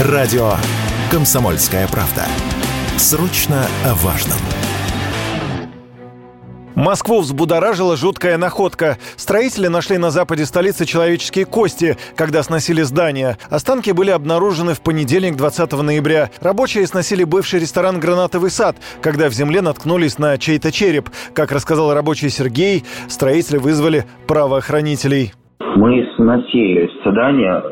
Радио «Комсомольская правда». Срочно о важном. Москву взбудоражила жуткая находка. Строители нашли на западе столицы человеческие кости, когда сносили здание. Останки были обнаружены в понедельник, 20 ноября. Рабочие сносили бывший ресторан «Гранатовый сад», когда в земле наткнулись на чей-то череп. Как рассказал рабочий Сергей, строители вызвали правоохранителей. Мы сносили здание,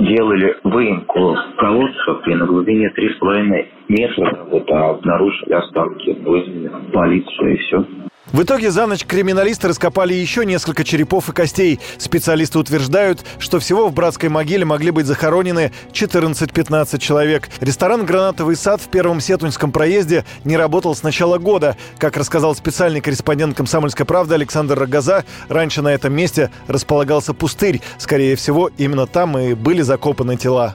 делали выемку колодцев и на глубине 3,5 метра вот, а обнаружили останки, вызвали полицию и все. В итоге за ночь криминалисты раскопали еще несколько черепов и костей. Специалисты утверждают, что всего в братской могиле могли быть захоронены 14-15 человек. Ресторан «Гранатовый сад» в Первом Сетуньском проезде не работал с начала года. Как рассказал специальный корреспондент «Комсомольской правды» Александр Рогоза, раньше на этом месте располагался пустырь. Скорее всего, именно там и были закопаны тела.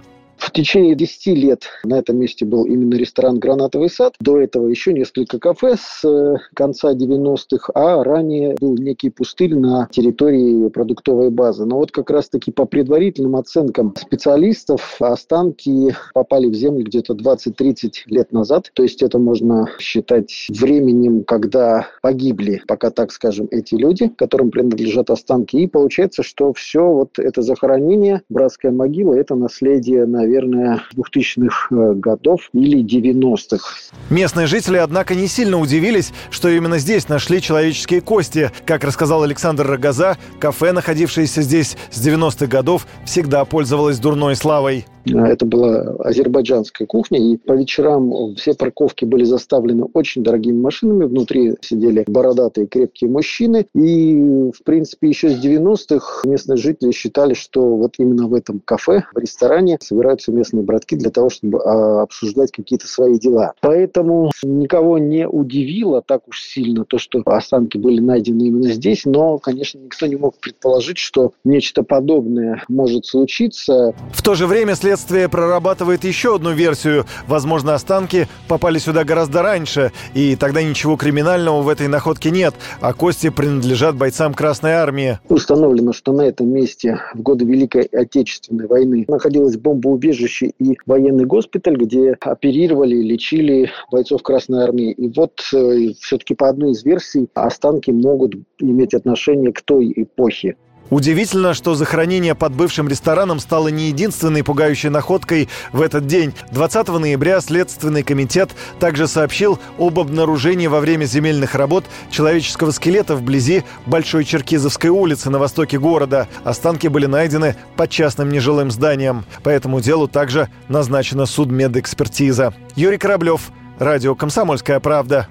Течение 10 лет на этом месте был именно ресторан «Гранатовый сад». До этого еще несколько кафе с э, конца 90-х, а ранее был некий пустырь на территории продуктовой базы. Но вот как раз-таки по предварительным оценкам специалистов останки попали в землю где-то 20-30 лет назад. То есть это можно считать временем, когда погибли, пока так скажем, эти люди, которым принадлежат останки. И получается, что все вот это захоронение, братская могила, это наследие, наверное, наверное, 2000-х э, годов или 90-х. Местные жители, однако, не сильно удивились, что именно здесь нашли человеческие кости. Как рассказал Александр Рогоза, кафе, находившееся здесь с 90-х годов, всегда пользовалось дурной славой. Это была азербайджанская кухня, и по вечерам все парковки были заставлены очень дорогими машинами, внутри сидели бородатые крепкие мужчины, и, в принципе, еще с 90-х местные жители считали, что вот именно в этом кафе, в ресторане собираются местные братки для того, чтобы а, обсуждать какие-то свои дела. Поэтому никого не удивило так уж сильно то, что останки были найдены именно здесь, но, конечно, никто не мог предположить, что нечто подобное может случиться. В то же время след Следствие прорабатывает еще одну версию. Возможно, останки попали сюда гораздо раньше, и тогда ничего криминального в этой находке нет, а кости принадлежат бойцам Красной Армии. Установлено, что на этом месте в годы Великой Отечественной войны находилось бомбоубежище и военный госпиталь, где оперировали, лечили бойцов Красной Армии. И вот э, все-таки по одной из версий останки могут иметь отношение к той эпохе. Удивительно, что захоронение под бывшим рестораном стало не единственной пугающей находкой в этот день. 20 ноября Следственный комитет также сообщил об обнаружении во время земельных работ человеческого скелета вблизи Большой Черкизовской улицы на востоке города. Останки были найдены под частным нежилым зданием. По этому делу также назначена судмедэкспертиза. Юрий Кораблев, Радио «Комсомольская правда».